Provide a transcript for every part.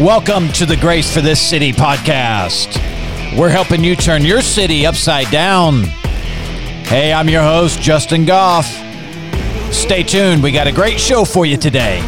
Welcome to the Grace for This City podcast. We're helping you turn your city upside down. Hey, I'm your host, Justin Goff. Stay tuned, we got a great show for you today.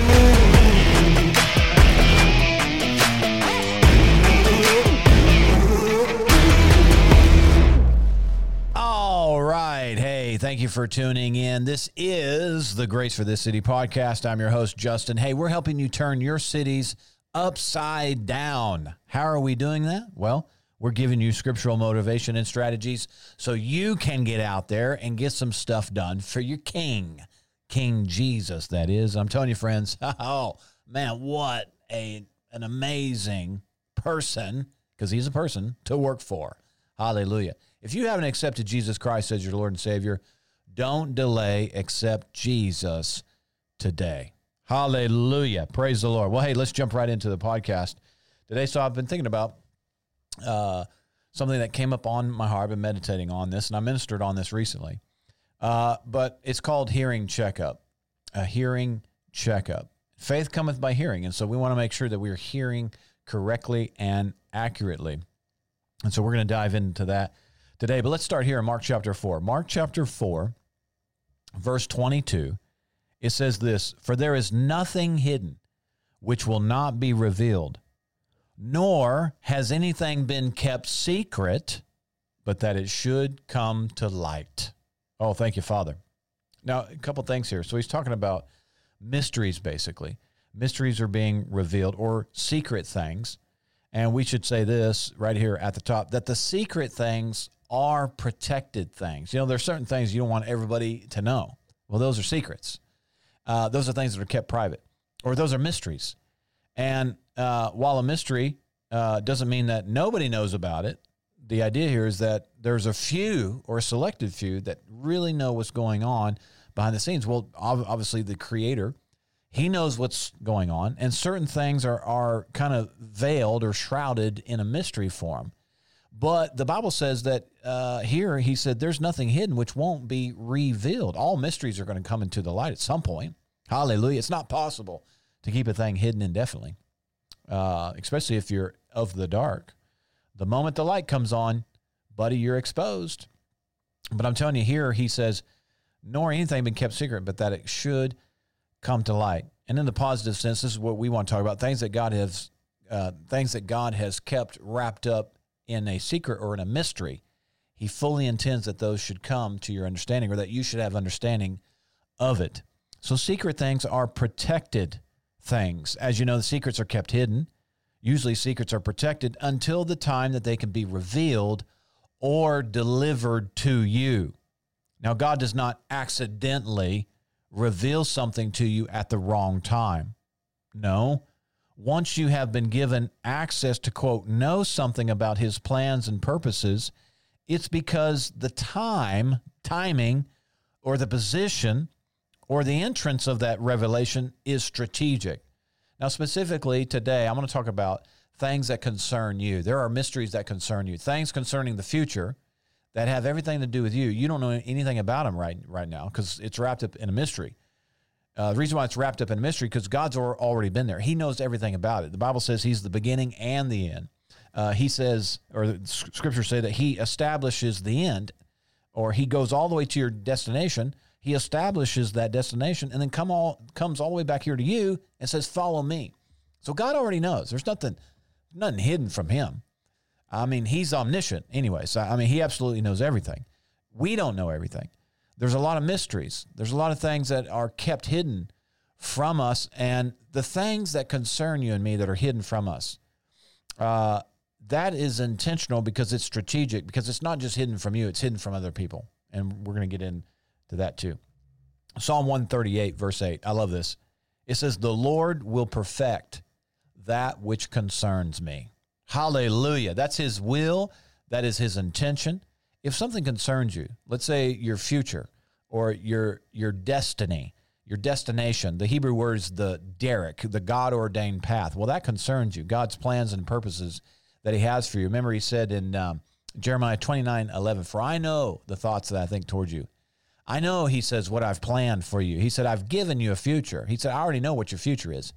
All right. Hey, thank you for tuning in. This is the Grace for This City podcast. I'm your host, Justin. Hey, we're helping you turn your cities upside down. How are we doing that? Well, we're giving you scriptural motivation and strategies so you can get out there and get some stuff done for your king, King Jesus, that is. I'm telling you, friends, oh, man, what a, an amazing person, because he's a person to work for. Hallelujah. If you haven't accepted Jesus Christ as your Lord and Savior, don't delay, accept Jesus today. Hallelujah. Praise the Lord. Well, hey, let's jump right into the podcast today. So I've been thinking about uh, something that came up on my heart. I've been meditating on this, and I ministered on this recently. Uh, but it's called hearing checkup. A hearing checkup. Faith cometh by hearing, and so we want to make sure that we're hearing correctly and accurately. And so we're going to dive into that today. But let's start here in Mark chapter 4. Mark chapter 4, verse 22, it says this For there is nothing hidden which will not be revealed, nor has anything been kept secret, but that it should come to light. Oh, thank you, Father. Now, a couple things here. So he's talking about mysteries, basically. Mysteries are being revealed or secret things. And we should say this right here at the top that the secret things are protected things. You know, there's certain things you don't want everybody to know. Well, those are secrets. Uh, those are things that are kept private, or those are mysteries. And uh, while a mystery uh, doesn't mean that nobody knows about it, the idea here is that there's a few or a selected few that really know what's going on behind the scenes. Well, obviously, the creator, he knows what's going on, and certain things are, are kind of veiled or shrouded in a mystery form. But the Bible says that uh, here he said there's nothing hidden which won't be revealed. All mysteries are going to come into the light at some point. Hallelujah. It's not possible to keep a thing hidden indefinitely, uh, especially if you're of the dark. The moment the light comes on, buddy, you're exposed. But I'm telling you here, he says, nor anything been kept secret, but that it should come to light. And in the positive sense, this is what we want to talk about: things that God has, uh, things that God has kept wrapped up in a secret or in a mystery, he fully intends that those should come to your understanding or that you should have understanding of it. So, secret things are protected things. As you know, the secrets are kept hidden. Usually, secrets are protected until the time that they can be revealed or delivered to you. Now, God does not accidentally reveal something to you at the wrong time. No, once you have been given access to, quote, know something about his plans and purposes, it's because the time, timing, or the position or the entrance of that revelation is strategic. Now, specifically today, I'm going to talk about things that concern you. There are mysteries that concern you, things concerning the future that have everything to do with you. You don't know anything about them right, right now because it's wrapped up in a mystery. Uh, the reason why it's wrapped up in mystery because God's already been there. He knows everything about it. The Bible says He's the beginning and the end. Uh, he says, or scriptures say that He establishes the end, or He goes all the way to your destination. He establishes that destination, and then come all comes all the way back here to you and says, "Follow me." So God already knows. There's nothing, nothing hidden from Him. I mean, He's omniscient, anyway. So I mean, He absolutely knows everything. We don't know everything there's a lot of mysteries. There's a lot of things that are kept hidden from us, and the things that concern you and me that are hidden from us. Uh, that is intentional because it's strategic, because it's not just hidden from you, it's hidden from other people. And we're going to get into that too. Psalm 138, verse 8. I love this. It says, The Lord will perfect that which concerns me. Hallelujah. That's his will, that is his intention if something concerns you, let's say your future or your your destiny, your destination, the Hebrew word is the derek, the God ordained path. Well, that concerns you. God's plans and purposes that He has for you. Remember, He said in um, Jeremiah 29 11, For I know the thoughts that I think toward you. I know, He says, what I've planned for you. He said, I've given you a future. He said, I already know what your future is.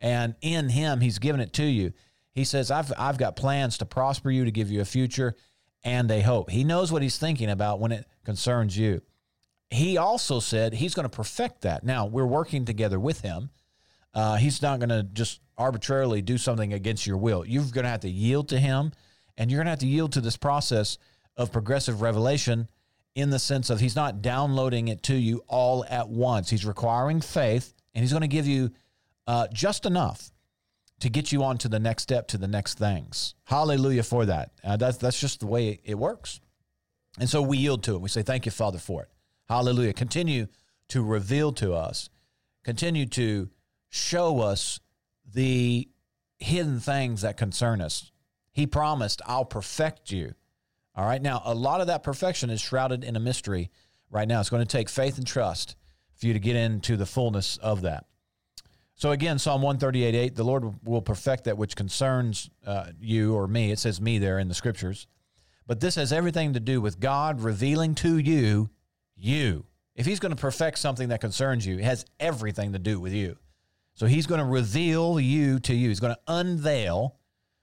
And in him, he's given it to you. He says, I've, I've got plans to prosper you, to give you a future and a hope. He knows what he's thinking about when it concerns you. He also said he's going to perfect that. Now, we're working together with him. Uh, he's not going to just arbitrarily do something against your will. You're going to have to yield to him, and you're going to have to yield to this process of progressive revelation in the sense of he's not downloading it to you all at once. He's requiring faith, and he's going to give you uh, just enough to get you on to the next step, to the next things. Hallelujah for that. Uh, that's, that's just the way it works. And so we yield to it. We say, Thank you, Father, for it. Hallelujah. Continue to reveal to us, continue to show us the hidden things that concern us. He promised, I'll perfect you. All right. Now, a lot of that perfection is shrouded in a mystery right now. It's going to take faith and trust for you to get into the fullness of that. So again, Psalm 138 8, the Lord will perfect that which concerns uh, you or me. It says me there in the scriptures. But this has everything to do with God revealing to you, you. If He's going to perfect something that concerns you, it has everything to do with you. So He's going to reveal you to you. He's going to unveil.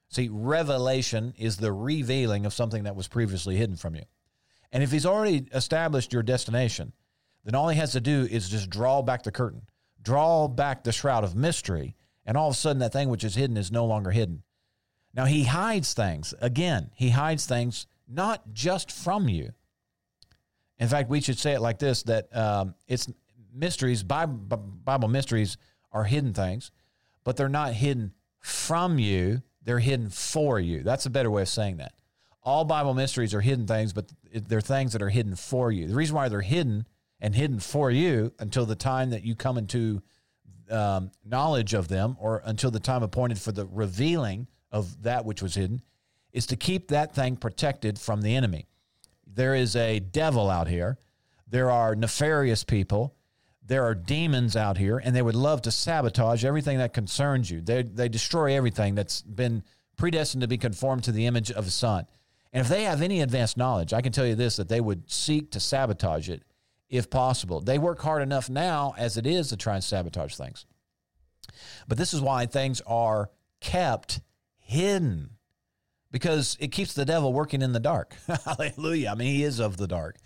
See, revelation is the revealing of something that was previously hidden from you. And if He's already established your destination, then all He has to do is just draw back the curtain draw back the shroud of mystery, and all of a sudden that thing which is hidden is no longer hidden. Now, he hides things. Again, he hides things not just from you. In fact, we should say it like this that um, it's mysteries, Bible, mysteries are hidden things, but they're not hidden from you, they're hidden for you. That's a better way of saying that. All Bible mysteries are hidden things, but they're things that are hidden for you. The reason why they're hidden and hidden for you until the time that you come into um, knowledge of them or until the time appointed for the revealing of that which was hidden is to keep that thing protected from the enemy. There is a devil out here. There are nefarious people. There are demons out here, and they would love to sabotage everything that concerns you. They, they destroy everything that's been predestined to be conformed to the image of the Son. And if they have any advanced knowledge, I can tell you this that they would seek to sabotage it if possible. They work hard enough now as it is to try and sabotage things. But this is why things are kept hidden because it keeps the devil working in the dark. Hallelujah. I mean, he is of the dark.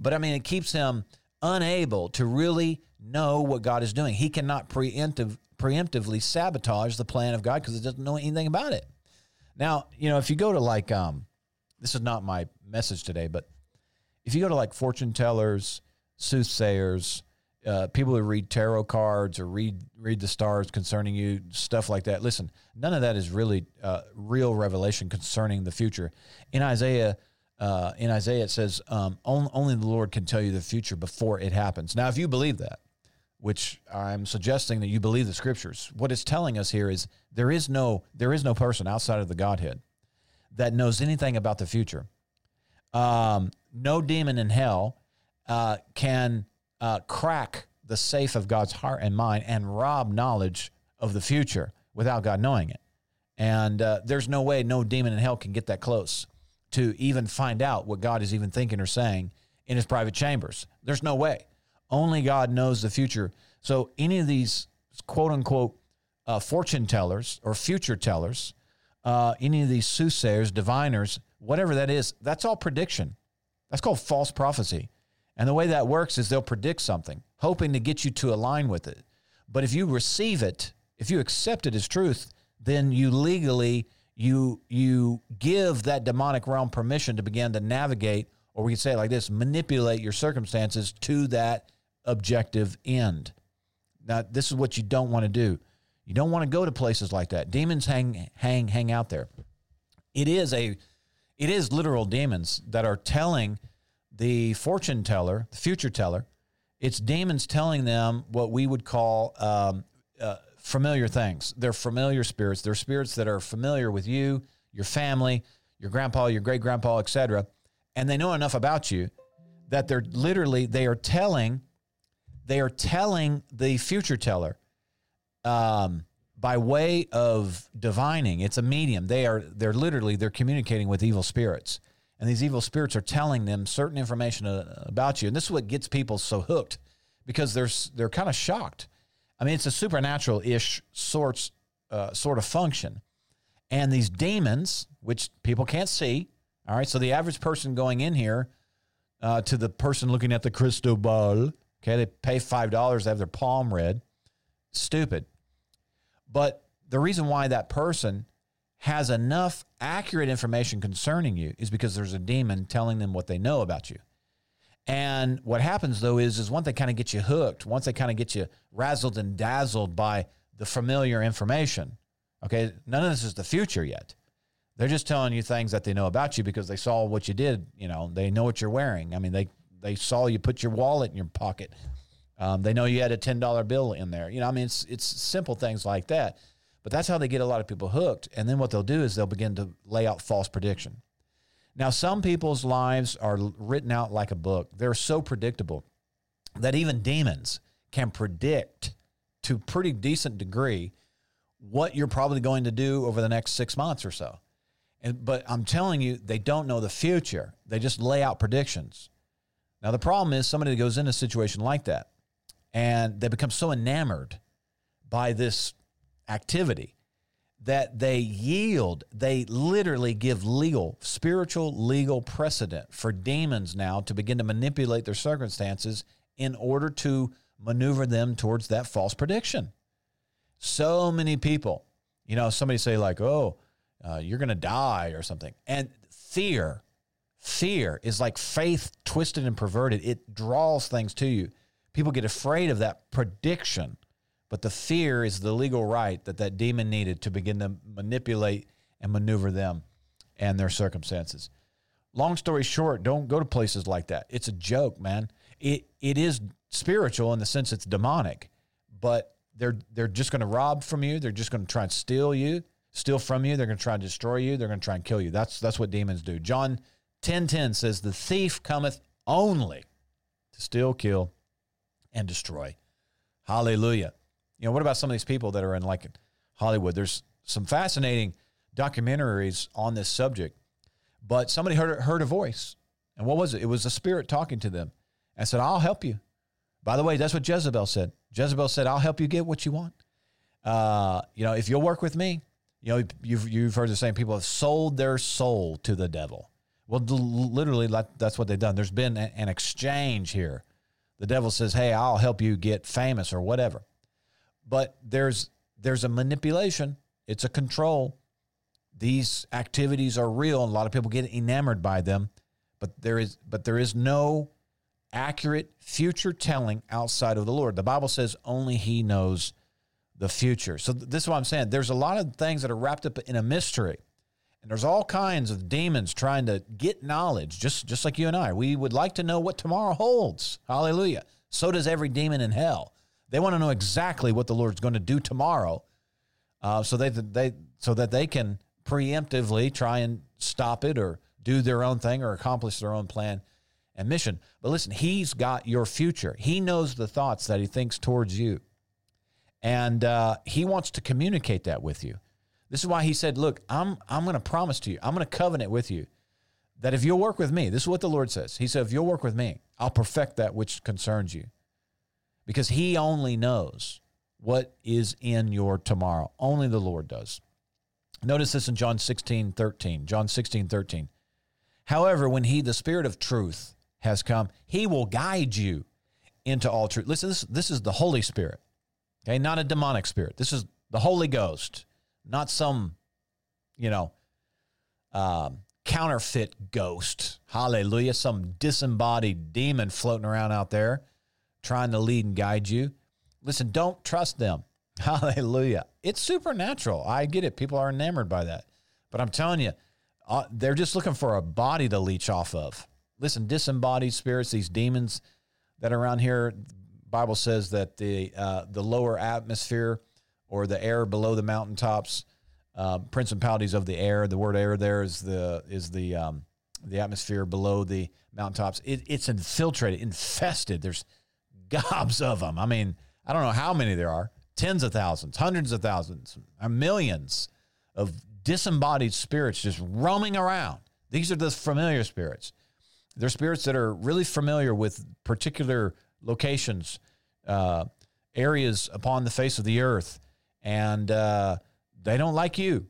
But I mean, it keeps him unable to really know what God is doing. He cannot preemptive, preemptively sabotage the plan of God because he doesn't know anything about it. Now, you know, if you go to like, um, this is not my message today, but if you go to like fortune tellers, soothsayers, uh, people who read tarot cards or read read the stars concerning you, stuff like that. Listen, none of that is really uh, real revelation concerning the future. In Isaiah, uh, in Isaiah, it says um, only, only the Lord can tell you the future before it happens. Now, if you believe that, which I'm suggesting that you believe the scriptures, what it's telling us here is there is no there is no person outside of the Godhead that knows anything about the future. Um, no demon in hell uh, can uh, crack the safe of God's heart and mind and rob knowledge of the future without God knowing it. And uh, there's no way no demon in hell can get that close to even find out what God is even thinking or saying in his private chambers. There's no way. Only God knows the future. So any of these quote unquote uh, fortune tellers or future tellers, uh, any of these soothsayers, diviners, whatever that is, that's all prediction. That's called false prophecy. And the way that works is they'll predict something, hoping to get you to align with it. But if you receive it, if you accept it as truth, then you legally you you give that demonic realm permission to begin to navigate, or we could say it like this, manipulate your circumstances to that objective end. Now, this is what you don't want to do. You don't want to go to places like that. Demons hang hang hang out there. It is a it is literal demons that are telling the fortune teller, the future teller, it's demons telling them what we would call um, uh, familiar things. They're familiar spirits. They're spirits that are familiar with you, your family, your grandpa, your great grandpa, etc. And they know enough about you that they're literally they are telling they are telling the future teller um, by way of divining. It's a medium. They are they're literally they're communicating with evil spirits and these evil spirits are telling them certain information uh, about you. And this is what gets people so hooked because they're they're kind of shocked. I mean, it's a supernatural ish sorts uh, sort of function. And these demons, which people can't see, all right, so the average person going in here uh, to the person looking at the crystal ball, okay, they pay $5 to have their palm read. Stupid. But the reason why that person has enough accurate information concerning you is because there's a demon telling them what they know about you. And what happens though is is once they kind of get you hooked, once they kind of get you razzled and dazzled by the familiar information, okay, none of this is the future yet. They're just telling you things that they know about you because they saw what you did. You know, they know what you're wearing. I mean, they they saw you put your wallet in your pocket. Um, they know you had a ten dollar bill in there. You know, I mean, it's it's simple things like that. But that's how they get a lot of people hooked. And then what they'll do is they'll begin to lay out false prediction. Now, some people's lives are written out like a book. They're so predictable that even demons can predict to pretty decent degree what you're probably going to do over the next six months or so. And, but I'm telling you, they don't know the future. They just lay out predictions. Now, the problem is somebody that goes in a situation like that and they become so enamored by this activity that they yield, they literally give legal, spiritual, legal precedent for demons now to begin to manipulate their circumstances in order to maneuver them towards that false prediction. So many people, you know, somebody say, like, oh, uh, you're going to die or something. And fear, fear is like faith twisted and perverted. It draws things to you. People get afraid of that prediction but the fear is the legal right that that demon needed to begin to manipulate and maneuver them and their circumstances. Long story short, don't go to places like that. It's a joke, man. It it is spiritual in the sense it's demonic, but they're they're just going to rob from you. They're just going to try and steal you, steal from you. They're going to try and destroy you. They're going to try and kill you. That's that's what demons do. John 10:10 10, says the thief cometh only to steal, kill and destroy. Hallelujah. You know, what about some of these people that are in like Hollywood? There's some fascinating documentaries on this subject, but somebody heard heard a voice, and what was it? It was a spirit talking to them, and said, "I'll help you." By the way, that's what Jezebel said. Jezebel said, "I'll help you get what you want." Uh, you know, if you'll work with me, you know, you've you've heard the same people have sold their soul to the devil. Well, literally, that's what they've done. There's been an exchange here. The devil says, "Hey, I'll help you get famous or whatever." But there's there's a manipulation. It's a control. These activities are real, and a lot of people get enamored by them. But there is but there is no accurate future telling outside of the Lord. The Bible says only He knows the future. So this is what I'm saying. There's a lot of things that are wrapped up in a mystery. And there's all kinds of demons trying to get knowledge, just, just like you and I. We would like to know what tomorrow holds. Hallelujah. So does every demon in hell. They want to know exactly what the Lord's going to do tomorrow, uh, so they they so that they can preemptively try and stop it or do their own thing or accomplish their own plan and mission. But listen, He's got your future. He knows the thoughts that He thinks towards you, and uh, He wants to communicate that with you. This is why He said, "Look, I'm I'm going to promise to you. I'm going to covenant with you." That if you'll work with me, this is what the Lord says. He said, if you'll work with me, I'll perfect that which concerns you because he only knows what is in your tomorrow. Only the Lord does. Notice this in John 16, 13. John 16, 13. However, when he, the Spirit of truth, has come, he will guide you into all truth. Listen, this, this is the Holy Spirit, okay? Not a demonic spirit. This is the Holy Ghost, not some, you know, um, counterfeit ghost. Hallelujah. Some disembodied demon floating around out there trying to lead and guide you. Listen, don't trust them. Hallelujah. It's supernatural. I get it. People are enamored by that. But I'm telling you, uh, they're just looking for a body to leech off of. Listen, disembodied spirits, these demons that are around here, Bible says that the uh, the lower atmosphere or the air below the mountaintops, uh, principalities of the air. The word air there is the is the um, the atmosphere below the mountaintops. It, it's infiltrated, infested. There's gobs of them. I mean, I don't know how many there are tens of thousands, hundreds of thousands, millions of disembodied spirits just roaming around. These are the familiar spirits. They're spirits that are really familiar with particular locations, uh, areas upon the face of the earth, and uh, They don't like you,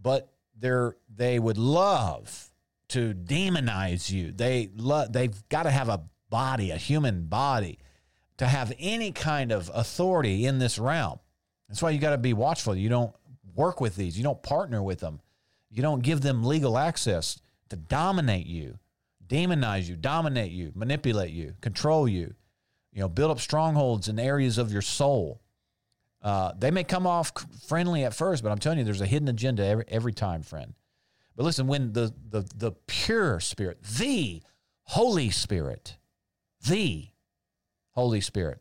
but they're they would love to demonize you. They love they've got to have a body, a human body, to have any kind of authority in this realm. That's why you got to be watchful. You don't work with these. You don't partner with them. You don't give them legal access to dominate you, demonize you, dominate you, manipulate you, control you. You know, build up strongholds in areas of your soul. Uh, they may come off friendly at first, but I'm telling you, there's a hidden agenda every, every time, friend. But listen, when the, the, the pure spirit, the Holy Spirit, the Holy Spirit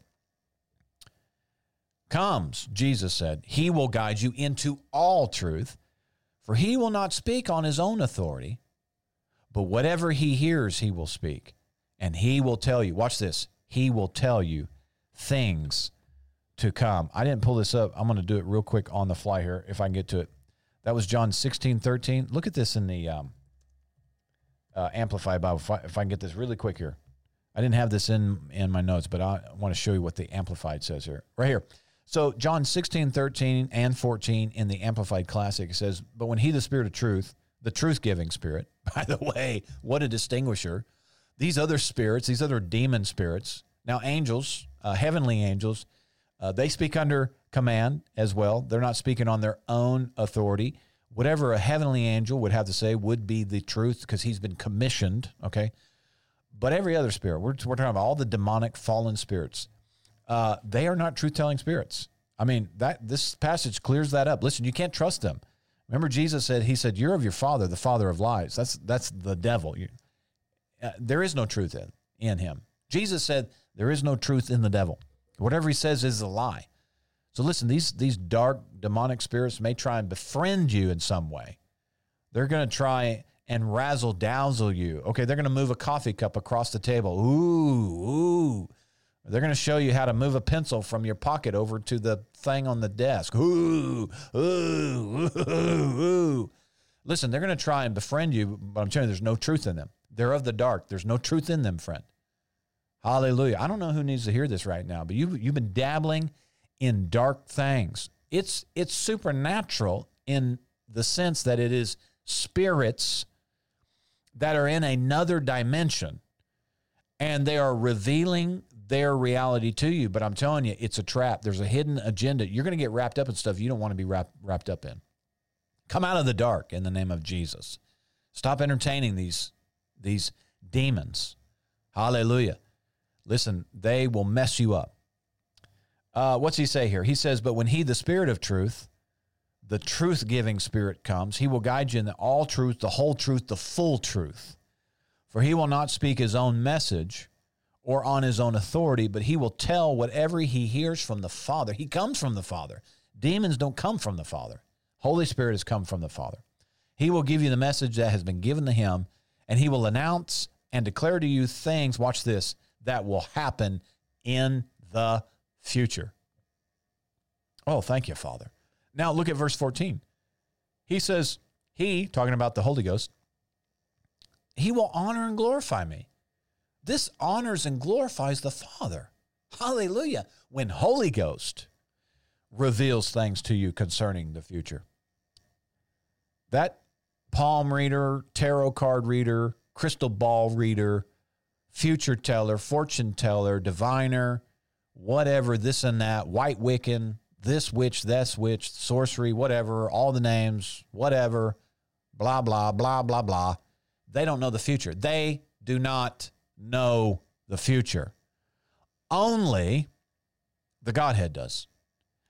comes, Jesus said, he will guide you into all truth, for he will not speak on his own authority, but whatever he hears, he will speak. And he will tell you, watch this, he will tell you things to come. I didn't pull this up. I'm going to do it real quick on the fly here if I can get to it. That was John 16, 13. Look at this in the um, uh, Amplified Bible if I, if I can get this really quick here. I didn't have this in, in my notes, but I want to show you what the Amplified says here. Right here. So, John 16, 13, and 14 in the Amplified Classic says, But when he, the Spirit of truth, the truth giving Spirit, by the way, what a distinguisher, these other spirits, these other demon spirits, now angels, uh, heavenly angels, uh, they speak under command as well. They're not speaking on their own authority. Whatever a heavenly angel would have to say would be the truth because he's been commissioned, okay? But every other spirit, we're, we're talking about all the demonic fallen spirits, uh, they are not truth telling spirits. I mean, that this passage clears that up. Listen, you can't trust them. Remember, Jesus said, He said, You're of your father, the father of lies. That's that's the devil. You, uh, there is no truth in, in him. Jesus said, There is no truth in the devil. Whatever he says is a lie. So listen, these these dark demonic spirits may try and befriend you in some way. They're going to try and razzle dazzle you. Okay, they're going to move a coffee cup across the table. Ooh, ooh. They're going to show you how to move a pencil from your pocket over to the thing on the desk. Ooh, ooh, ooh, ooh. Listen, they're going to try and befriend you, but I'm telling you, there's no truth in them. They're of the dark. There's no truth in them, friend. Hallelujah. I don't know who needs to hear this right now, but you you've been dabbling in dark things. It's it's supernatural in the sense that it is spirits that are in another dimension and they are revealing their reality to you. But I'm telling you, it's a trap. There's a hidden agenda. You're going to get wrapped up in stuff you don't want to be wrapped, wrapped up in. Come out of the dark in the name of Jesus. Stop entertaining these, these demons. Hallelujah. Listen, they will mess you up. Uh, what's he say here? He says, But when he, the Spirit of truth, the truth giving Spirit comes, he will guide you in the all truth, the whole truth, the full truth. For he will not speak his own message or on his own authority, but he will tell whatever he hears from the Father. He comes from the Father. Demons don't come from the Father. Holy Spirit has come from the Father. He will give you the message that has been given to him, and he will announce and declare to you things, watch this, that will happen in the future. Oh, thank you, Father. Now look at verse 14. He says, He, talking about the Holy Ghost, He will honor and glorify me. This honors and glorifies the Father. Hallelujah. When Holy Ghost reveals things to you concerning the future. That palm reader, tarot card reader, crystal ball reader, future teller, fortune teller, diviner, whatever, this and that, white Wiccan, this witch, this witch, sorcery, whatever, all the names, whatever, blah, blah, blah, blah, blah. They don't know the future. They do not know the future. Only the Godhead does.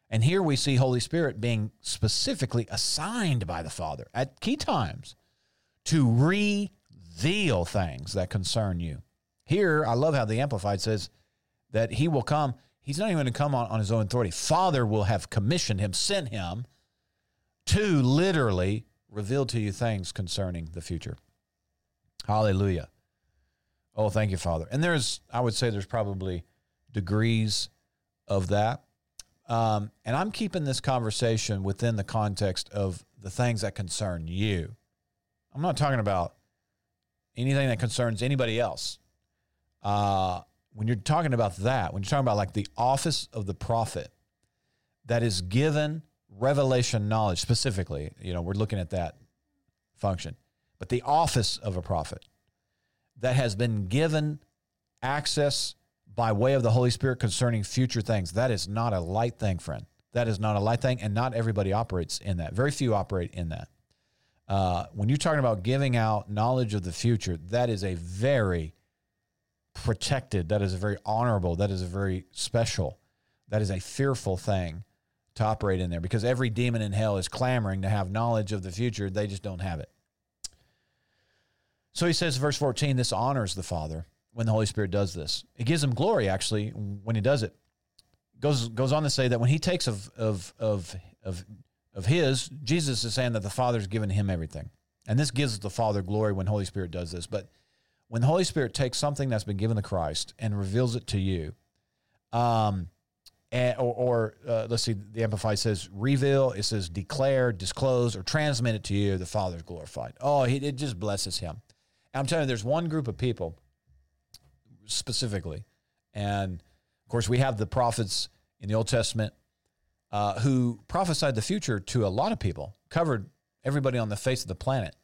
And here we see Holy Spirit being specifically assigned by the Father at key times to reveal things that concern you. Here, I love how the Amplified says that he will come. He's not even going to come on, on his own authority. Father will have commissioned him, sent him to literally reveal to you things concerning the future. Hallelujah. Oh, thank you, Father. And there's, I would say, there's probably degrees of that. Um, and I'm keeping this conversation within the context of the things that concern you. I'm not talking about anything that concerns anybody else uh, when you're talking about that, when you're talking about like the office of the prophet that is given revelation knowledge specifically, you know, we're looking at that function, but the office of a prophet that has been given access by way of the Holy Spirit concerning future things. That is not a light thing, friend. That is not a light thing, and not everybody operates in that. Very few operate in that. Uh, when you're talking about giving out knowledge of the future, that is a very protected, that is a very honorable, that is a very special, that is a fearful thing to operate in there because every demon in hell is clamoring to have knowledge of the future. They just don't have it. So he says, verse 14, this honors the Father when the Holy Spirit does this. It gives him glory, actually, when he does it. Goes, goes on to say that when he takes of, of, of, of, of his, Jesus is saying that the Father's given him everything. And this gives the Father glory when Holy Spirit does this. But when the Holy Spirit takes something that's been given to Christ and reveals it to you, um, and, or, or uh, let's see, the Amplified says reveal, it says declare, disclose, or transmit it to you, the Father's glorified. Oh, he, it just blesses him. And I'm telling you, there's one group of people specifically, and of course, we have the prophets in the Old Testament uh, who prophesied the future to a lot of people, covered everybody on the face of the planet.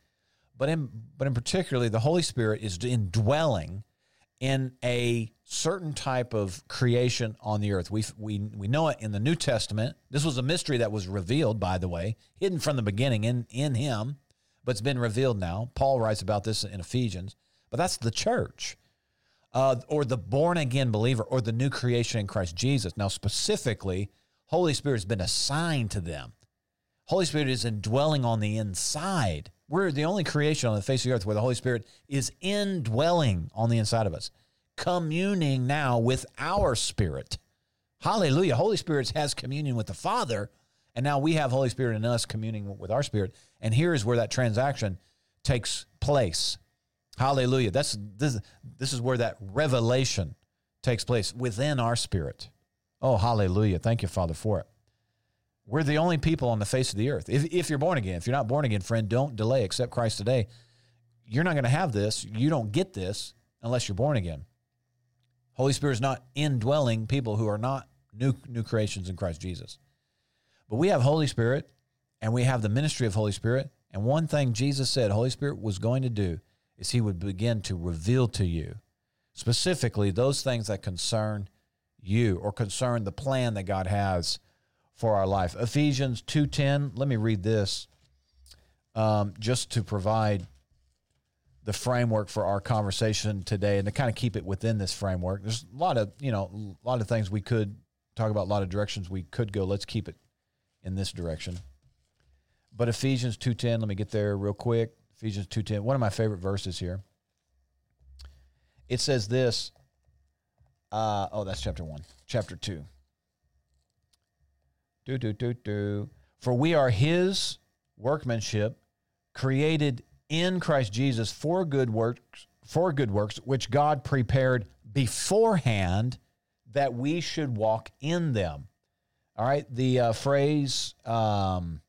But in, but in particularly, the Holy Spirit is indwelling in a certain type of creation on the earth. We, we, we know it in the New Testament. This was a mystery that was revealed, by the way, hidden from the beginning in, in Him, but it's been revealed now. Paul writes about this in Ephesians, but that's the church. Uh, or the born again believer, or the new creation in Christ Jesus. Now, specifically, Holy Spirit has been assigned to them. Holy Spirit is indwelling on the inside we're the only creation on the face of the earth where the Holy Spirit is indwelling on the inside of us, communing now with our spirit. Hallelujah. Holy Spirit has communion with the Father, and now we have Holy Spirit in us communing with our spirit. And here is where that transaction takes place. Hallelujah. That's this, this is where that revelation takes place within our spirit. Oh, hallelujah. Thank you, Father, for it. We're the only people on the face of the earth. If, if you're born again, if you're not born again, friend, don't delay. Accept Christ today. You're not going to have this. You don't get this unless you're born again. Holy Spirit is not indwelling people who are not new new creations in Christ Jesus. But we have Holy Spirit and we have the ministry of Holy Spirit. And one thing Jesus said Holy Spirit was going to do is he would begin to reveal to you specifically those things that concern you or concern the plan that God has for our life. Ephesians 2:10, let me read this um, just to provide the framework for our conversation today and to kind of keep it within this framework. There's a lot of, you know, a lot of things we could talk about, a lot of directions we could go. Let's keep it in this direction. But Ephesians 2:10, let me get there real quick. Ephesians 2:10, one of my favorite verses here. It says this, uh, oh, that's chapter 1. Chapter 2. Do, do, do, do. For we are his workmanship, created in Christ Jesus for good works, for good works, which God prepared beforehand that we should walk in them. All right. The uh, phrase um,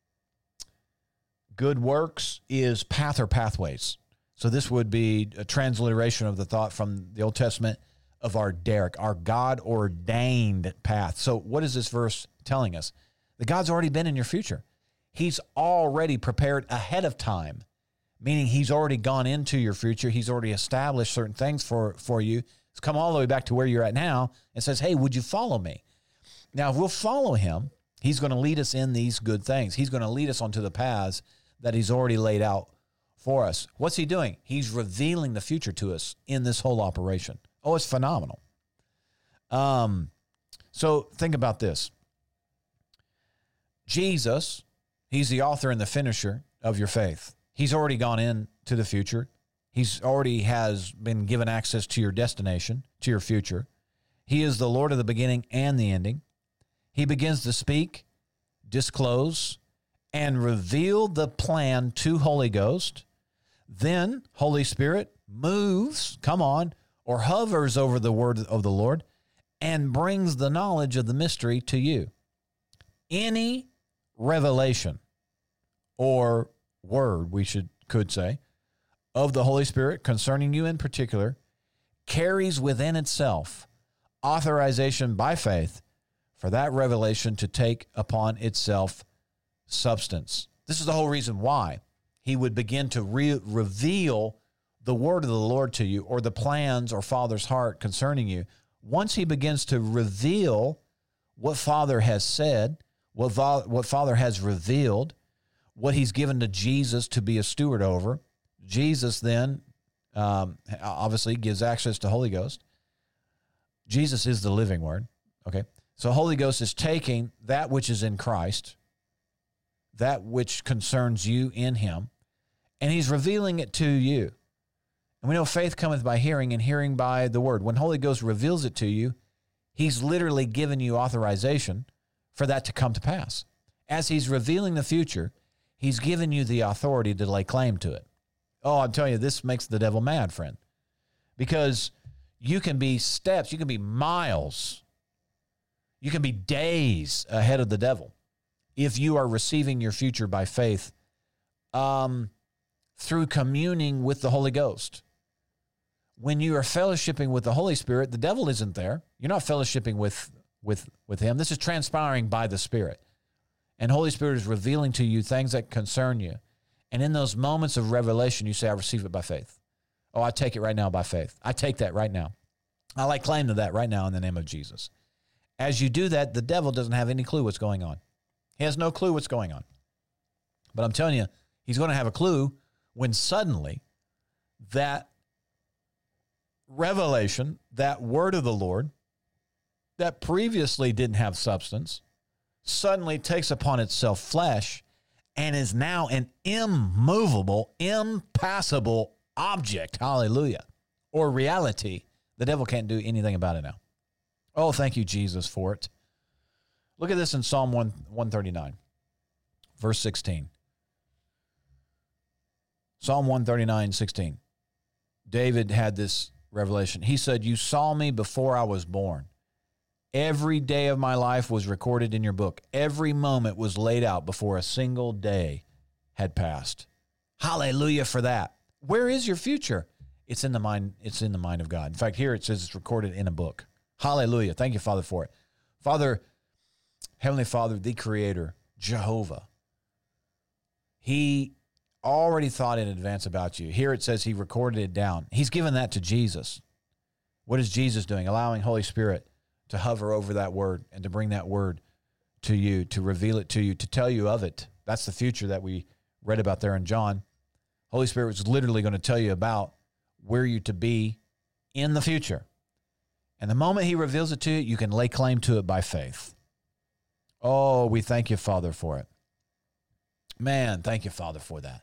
good works is path or pathways. So this would be a transliteration of the thought from the Old Testament of our derek, our God ordained path. So what is this verse telling us? that God's already been in your future. He's already prepared ahead of time, meaning He's already gone into your future. He's already established certain things for, for you. It's come all the way back to where you're at now and says, Hey, would you follow me? Now, if we'll follow Him, He's going to lead us in these good things. He's going to lead us onto the paths that He's already laid out for us. What's He doing? He's revealing the future to us in this whole operation. Oh, it's phenomenal. Um, so think about this. Jesus, he's the author and the finisher of your faith. He's already gone into the future. He's already has been given access to your destination, to your future. He is the Lord of the beginning and the ending. He begins to speak, disclose, and reveal the plan to Holy Ghost. Then Holy Spirit moves, come on, or hovers over the word of the Lord and brings the knowledge of the mystery to you. Any revelation or word, we should could say, of the Holy Spirit concerning you in particular carries within itself authorization by faith for that revelation to take upon itself substance. This is the whole reason why he would begin to re- reveal the word of the Lord to you or the plans or Father's heart concerning you. Once he begins to reveal what Father has said, what, what Father has revealed, what he's given to Jesus to be a steward over, Jesus then um, obviously gives access to Holy Ghost. Jesus is the living word. Okay. So Holy Ghost is taking that which is in Christ, that which concerns you in him, and he's revealing it to you. And we know faith cometh by hearing, and hearing by the word. When Holy Ghost reveals it to you, he's literally given you authorization for that to come to pass. As he's revealing the future, he's given you the authority to lay claim to it. Oh, I'm telling you, this makes the devil mad, friend. Because you can be steps, you can be miles, you can be days ahead of the devil if you are receiving your future by faith um, through communing with the Holy Ghost. When you are fellowshipping with the Holy Spirit, the devil isn't there. You're not fellowshipping with, with, with him. This is transpiring by the Spirit. And Holy Spirit is revealing to you things that concern you. And in those moments of revelation, you say, I receive it by faith. Oh, I take it right now by faith. I take that right now. I lay claim to that right now in the name of Jesus. As you do that, the devil doesn't have any clue what's going on. He has no clue what's going on. But I'm telling you, he's going to have a clue when suddenly that revelation, that word of the Lord, that previously didn't have substance, suddenly takes upon itself flesh and is now an immovable, impassible object. Hallelujah. Or reality. The devil can't do anything about it now. Oh, thank you, Jesus, for it. Look at this in Psalm 1, 139, verse 16. Psalm 139, 16. David had this revelation. He said, You saw me before I was born. Every day of my life was recorded in your book. Every moment was laid out before a single day had passed. Hallelujah for that. Where is your future? It's in the mind, it's in the mind of God. In fact, here it says it's recorded in a book. Hallelujah. Thank you, Father, for it. Father, Heavenly Father, the Creator, Jehovah, He already thought in advance about you. Here it says He recorded it down. He's given that to Jesus. What is Jesus doing? Allowing Holy Spirit to hover over that word and to bring that word to you, to reveal it to you, to tell you of it. That's the future that we read about there in John. Holy Spirit was literally going to tell you about where you to be in the future. And the moment he reveals it to you, you can lay claim to it by faith. Oh, we thank you, Father, for it. Man, thank you, Father, for that.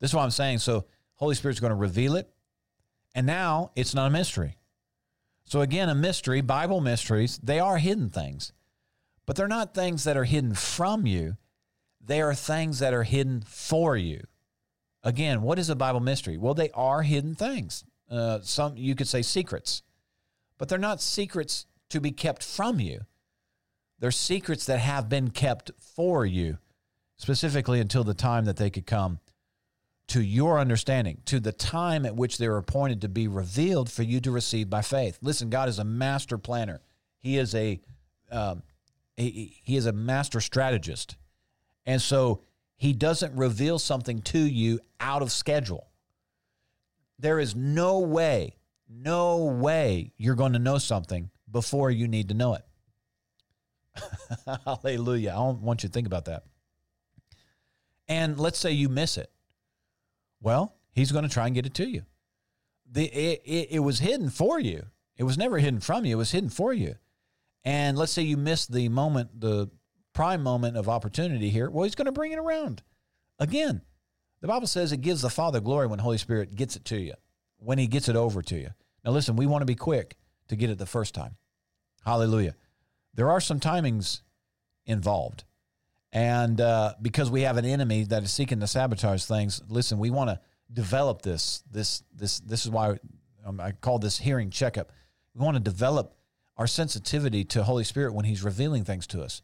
This is what I'm saying. So, Holy Spirit's going to reveal it. And now it's not a mystery. So, again, a mystery, Bible mysteries, they are hidden things, but they're not things that are hidden from you. They are things that are hidden for you. Again, what is a Bible mystery? Well, they are hidden things. Uh, some you could say secrets, but they're not secrets to be kept from you. They're secrets that have been kept for you, specifically until the time that they could come to your understanding, to the time at which they're appointed to be revealed for you to receive by faith. Listen, God is a master planner. He is a um, he, he is a master strategist, and so he doesn't reveal something to you out of schedule. There is no way, no way you're going to know something before you need to know it. Hallelujah! I don't want you to think about that. And let's say you miss it well, he's going to try and get it to you. The, it, it, it was hidden for you. It was never hidden from you. It was hidden for you. And let's say you missed the moment, the prime moment of opportunity here. Well, he's going to bring it around. Again, the Bible says it gives the Father glory when Holy Spirit gets it to you, when he gets it over to you. Now, listen, we want to be quick to get it the first time. Hallelujah. There are some timings involved. And uh, because we have an enemy that is seeking to sabotage things, listen, we want to develop this. This this this is why um, I call this hearing checkup. We want to develop our sensitivity to Holy Spirit when He's revealing things to us.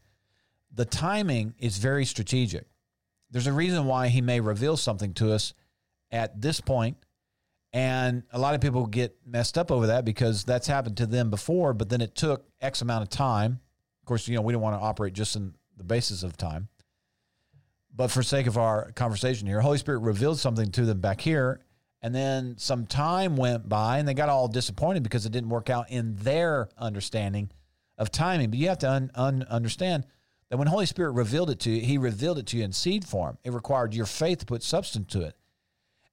The timing is very strategic. There's a reason why He may reveal something to us at this point, and a lot of people get messed up over that because that's happened to them before. But then it took X amount of time. Of course, you know we don't want to operate just in the basis of time. But for sake of our conversation here, Holy Spirit revealed something to them back here. And then some time went by and they got all disappointed because it didn't work out in their understanding of timing. But you have to un- un- understand that when Holy Spirit revealed it to you, He revealed it to you in seed form. It required your faith to put substance to it.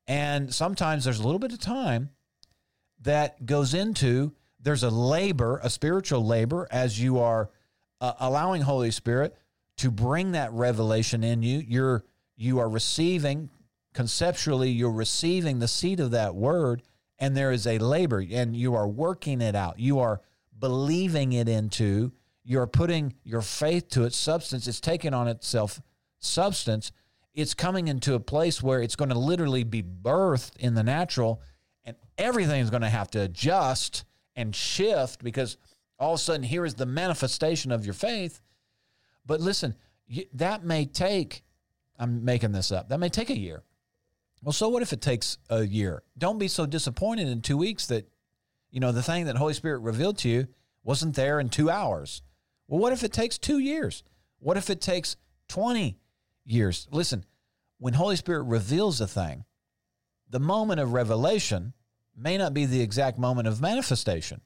And sometimes there's a little bit of time that goes into there's a labor, a spiritual labor, as you are uh, allowing Holy Spirit to bring that revelation in you. You're you are receiving conceptually. You're receiving the seed of that word, and there is a labor, and you are working it out. You are believing it into. You're putting your faith to its substance. It's taking on itself substance. It's coming into a place where it's going to literally be birthed in the natural, and everything is going to have to adjust and shift because all of a sudden here is the manifestation of your faith. But listen, that may take, I'm making this up, that may take a year. Well, so what if it takes a year? Don't be so disappointed in two weeks that, you know, the thing that Holy Spirit revealed to you wasn't there in two hours. Well, what if it takes two years? What if it takes 20 years? Listen, when Holy Spirit reveals a thing, the moment of revelation may not be the exact moment of manifestation,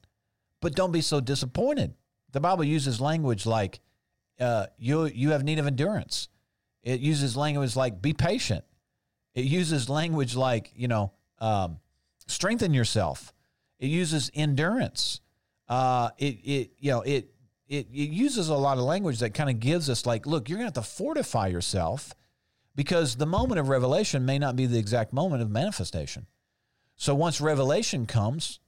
but don't be so disappointed. The Bible uses language like uh, you you have need of endurance. It uses language like be patient. It uses language like you know um, strengthen yourself. It uses endurance. Uh, it it you know it it, it uses a lot of language that kind of gives us like look you're going to have to fortify yourself because the moment of revelation may not be the exact moment of manifestation. So once revelation comes,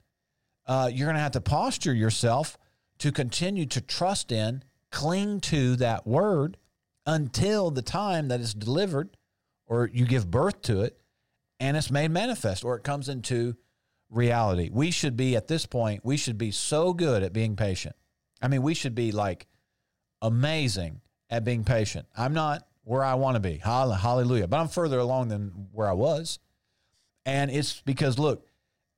uh, you're going to have to posture yourself to continue to trust in, cling to that word until the time that it's delivered or you give birth to it and it's made manifest or it comes into reality. We should be at this point, we should be so good at being patient. I mean, we should be like amazing at being patient. I'm not where I want to be. Hallelujah. But I'm further along than where I was. And it's because, look,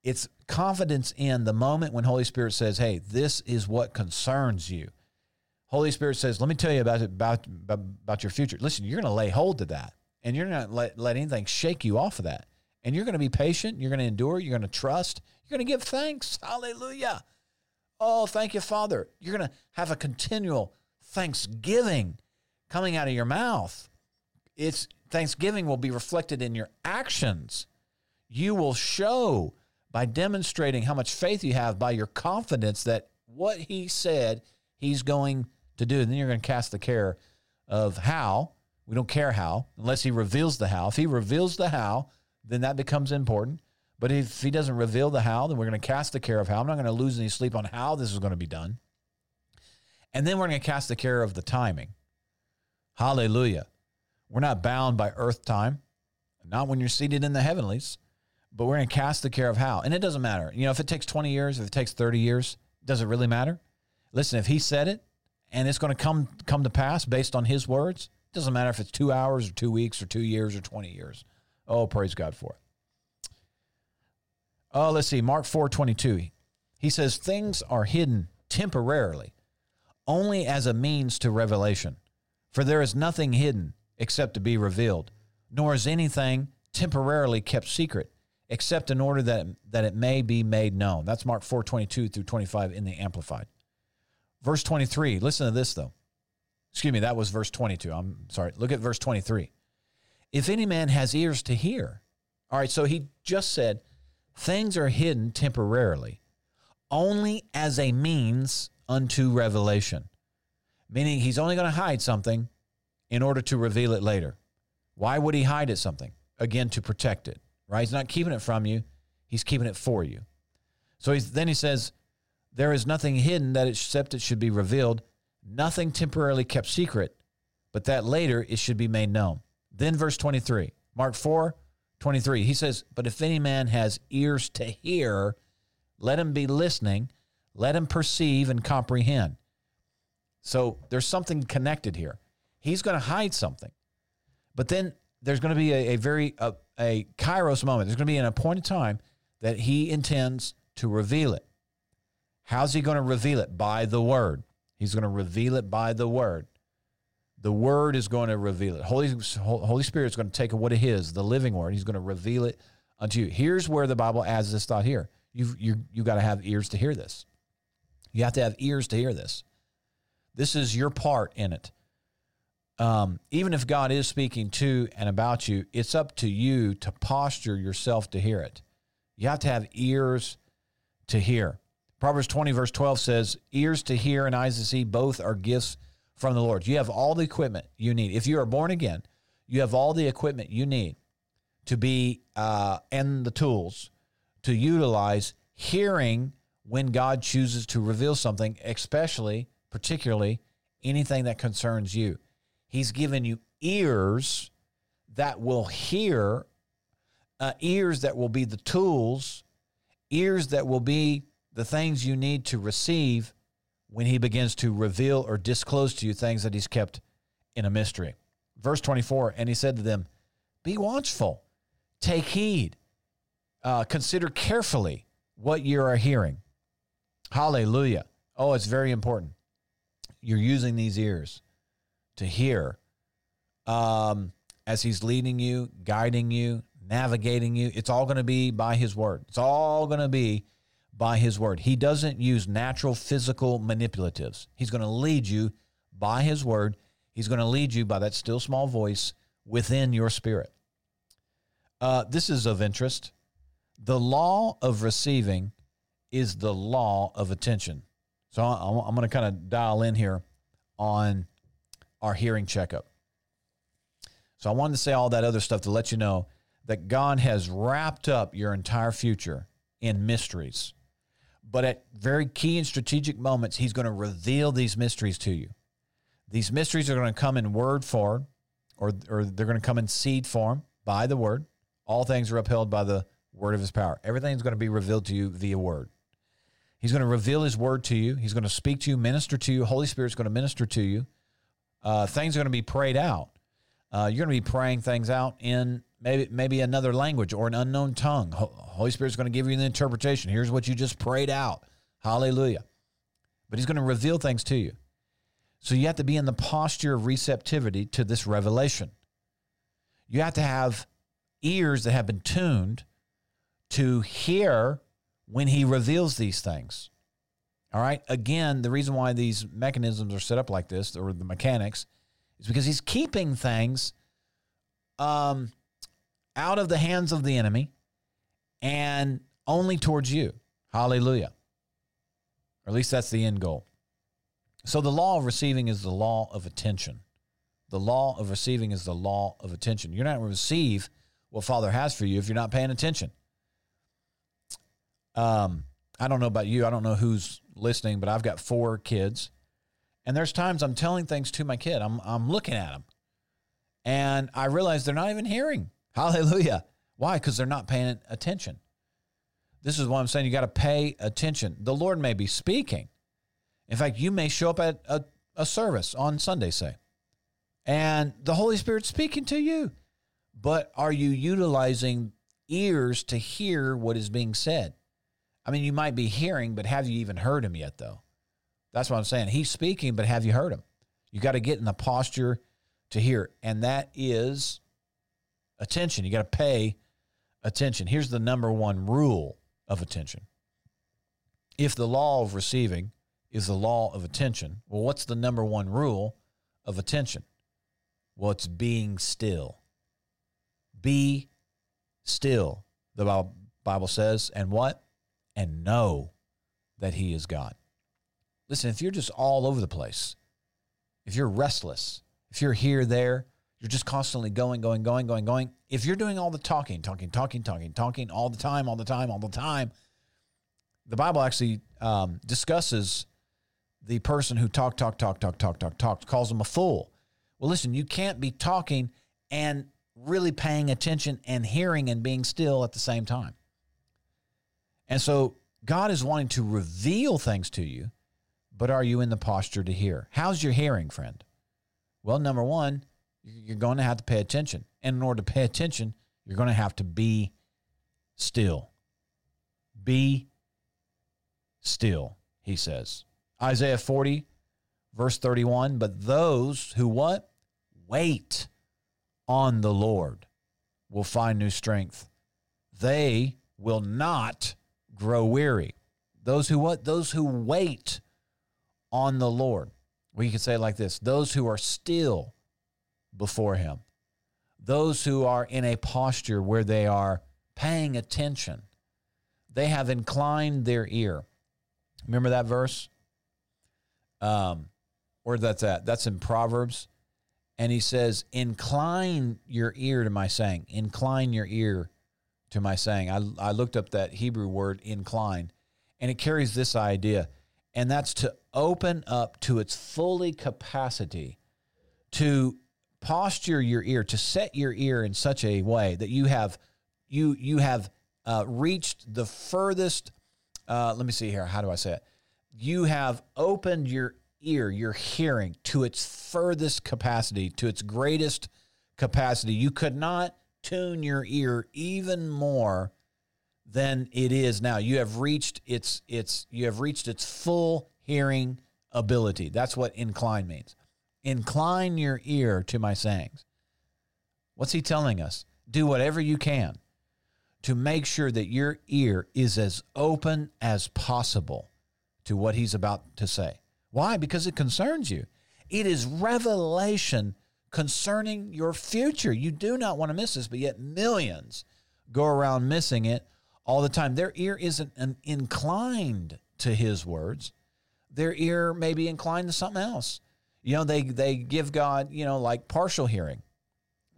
it's confidence in the moment when Holy Spirit says, hey, this is what concerns you. Holy Spirit says, let me tell you about it, about, about your future. Listen, you're going to lay hold to that and you're not let, let anything shake you off of that. And you're going to be patient. You're going to endure. You're going to trust. You're going to give thanks. Hallelujah. Oh, thank you, Father. You're going to have a continual thanksgiving coming out of your mouth. It's thanksgiving will be reflected in your actions you will show by demonstrating how much faith you have by your confidence that what he said he's going to do. And then you're going to cast the care of how. We don't care how unless he reveals the how. If he reveals the how, then that becomes important. But if he doesn't reveal the how, then we're going to cast the care of how. I'm not going to lose any sleep on how this is going to be done. And then we're going to cast the care of the timing. Hallelujah. We're not bound by earth time, not when you're seated in the heavenlies but we're going to cast the care of how. And it doesn't matter. You know, if it takes 20 years, if it takes 30 years, does it really matter? Listen, if he said it and it's going to come come to pass based on his words, it doesn't matter if it's 2 hours or 2 weeks or 2 years or 20 years. Oh, praise God for it. Oh, let's see. Mark 4:22. He says things are hidden temporarily, only as a means to revelation. For there is nothing hidden except to be revealed, nor is anything temporarily kept secret except in order that, that it may be made known. That's Mark 4 22 through 25 in the Amplified. Verse 23, listen to this though. Excuse me, that was verse 22. I'm sorry. Look at verse 23. If any man has ears to hear. All right, so he just said things are hidden temporarily, only as a means unto revelation. Meaning he's only going to hide something in order to reveal it later. Why would he hide it something? Again, to protect it right? He's not keeping it from you, he's keeping it for you. So he's, then he says, There is nothing hidden that except it should be revealed, nothing temporarily kept secret, but that later it should be made known. Then verse 23, Mark 4 23, he says, But if any man has ears to hear, let him be listening, let him perceive and comprehend. So there's something connected here. He's going to hide something. But then there's going to be a, a very a, a kairos moment. There's going to be an appointed time that he intends to reveal it. How's he going to reveal it? By the word. He's going to reveal it by the word. The Word is going to reveal it. Holy, Holy Spirit is going to take what it is, the living Word. He's going to reveal it unto you. Here's where the Bible adds this thought here. You've, you you got to have ears to hear this. You have to have ears to hear this. This is your part in it. Um, even if God is speaking to and about you, it's up to you to posture yourself to hear it. You have to have ears to hear. Proverbs 20, verse 12 says, Ears to hear and eyes to see, both are gifts from the Lord. You have all the equipment you need. If you are born again, you have all the equipment you need to be, uh, and the tools to utilize hearing when God chooses to reveal something, especially, particularly, anything that concerns you. He's given you ears that will hear, uh, ears that will be the tools, ears that will be the things you need to receive when he begins to reveal or disclose to you things that he's kept in a mystery. Verse 24, and he said to them, Be watchful, take heed, uh, consider carefully what you are hearing. Hallelujah. Oh, it's very important. You're using these ears to hear um, as he's leading you, guiding you, navigating you. It's all going to be by his word. It's all going to be by his word. He doesn't use natural physical manipulatives. He's going to lead you by his word. He's going to lead you by that still small voice within your spirit. Uh, this is of interest. The law of receiving is the law of attention. So I'm going to kind of dial in here on our hearing checkup. So I wanted to say all that other stuff to let you know that God has wrapped up your entire future in mysteries. But at very key and strategic moments, He's going to reveal these mysteries to you. These mysteries are going to come in word form, or, or they're going to come in seed form by the word. All things are upheld by the word of His power. Everything's going to be revealed to you via word. He's going to reveal His word to you. He's going to speak to you, minister to you. Holy Spirit's going to minister to you. Uh, things are going to be prayed out. Uh, you're going to be praying things out in maybe maybe another language or an unknown tongue. Holy Spirit's going to give you the interpretation. Here's what you just prayed out. Hallelujah. But he's going to reveal things to you. So you have to be in the posture of receptivity to this revelation. You have to have ears that have been tuned to hear when he reveals these things. All right. Again, the reason why these mechanisms are set up like this, or the mechanics, is because he's keeping things um, out of the hands of the enemy and only towards you. Hallelujah. Or at least that's the end goal. So the law of receiving is the law of attention. The law of receiving is the law of attention. You're not going to receive what Father has for you if you're not paying attention. Um, I don't know about you. I don't know who's listening, but I've got four kids. And there's times I'm telling things to my kid. I'm, I'm looking at them. And I realize they're not even hearing. Hallelujah. Why? Because they're not paying attention. This is what I'm saying. You got to pay attention. The Lord may be speaking. In fact, you may show up at a, a service on Sunday, say, and the Holy Spirit's speaking to you. But are you utilizing ears to hear what is being said? I mean, you might be hearing, but have you even heard him yet, though? That's what I'm saying. He's speaking, but have you heard him? You got to get in the posture to hear. And that is attention. You got to pay attention. Here's the number one rule of attention. If the law of receiving is the law of attention, well, what's the number one rule of attention? Well, it's being still. Be still, the Bible says, and what? And know that He is God. Listen, if you're just all over the place, if you're restless, if you're here, there, you're just constantly going, going, going, going, going. If you're doing all the talking, talking, talking, talking, talking all the time, all the time, all the time, the Bible actually um, discusses the person who talk, talk, talk, talk, talk, talk, talk, calls them a fool. Well, listen, you can't be talking and really paying attention and hearing and being still at the same time. And so God is wanting to reveal things to you, but are you in the posture to hear? How's your hearing, friend? Well, number one, you're going to have to pay attention. And in order to pay attention, you're going to have to be still. Be still, he says. Isaiah 40, verse 31. But those who what? wait on the Lord will find new strength. They will not grow weary. Those who what? Those who wait on the Lord. We could say like this those who are still before him, those who are in a posture where they are paying attention, they have inclined their ear. Remember that verse? Um, where that's at? That's in Proverbs. And he says, Incline your ear to my saying. Incline your ear to my saying. I, I looked up that Hebrew word, incline, and it carries this idea, and that's to open up to its fully capacity to posture your ear, to set your ear in such a way that you have you you have uh, reached the furthest. Uh, let me see here. How do I say it? You have opened your ear, your hearing, to its furthest capacity, to its greatest capacity. You could not tune your ear even more than it is now. You have reached its its you have reached its full hearing ability. That's what incline means. Incline your ear to my sayings. What's he telling us? Do whatever you can to make sure that your ear is as open as possible to what he's about to say. Why? Because it concerns you. It is revelation concerning your future. You do not want to miss this, but yet millions go around missing it all the time. Their ear isn't inclined to his words. Their ear may be inclined to something else. You know, they they give God, you know, like partial hearing.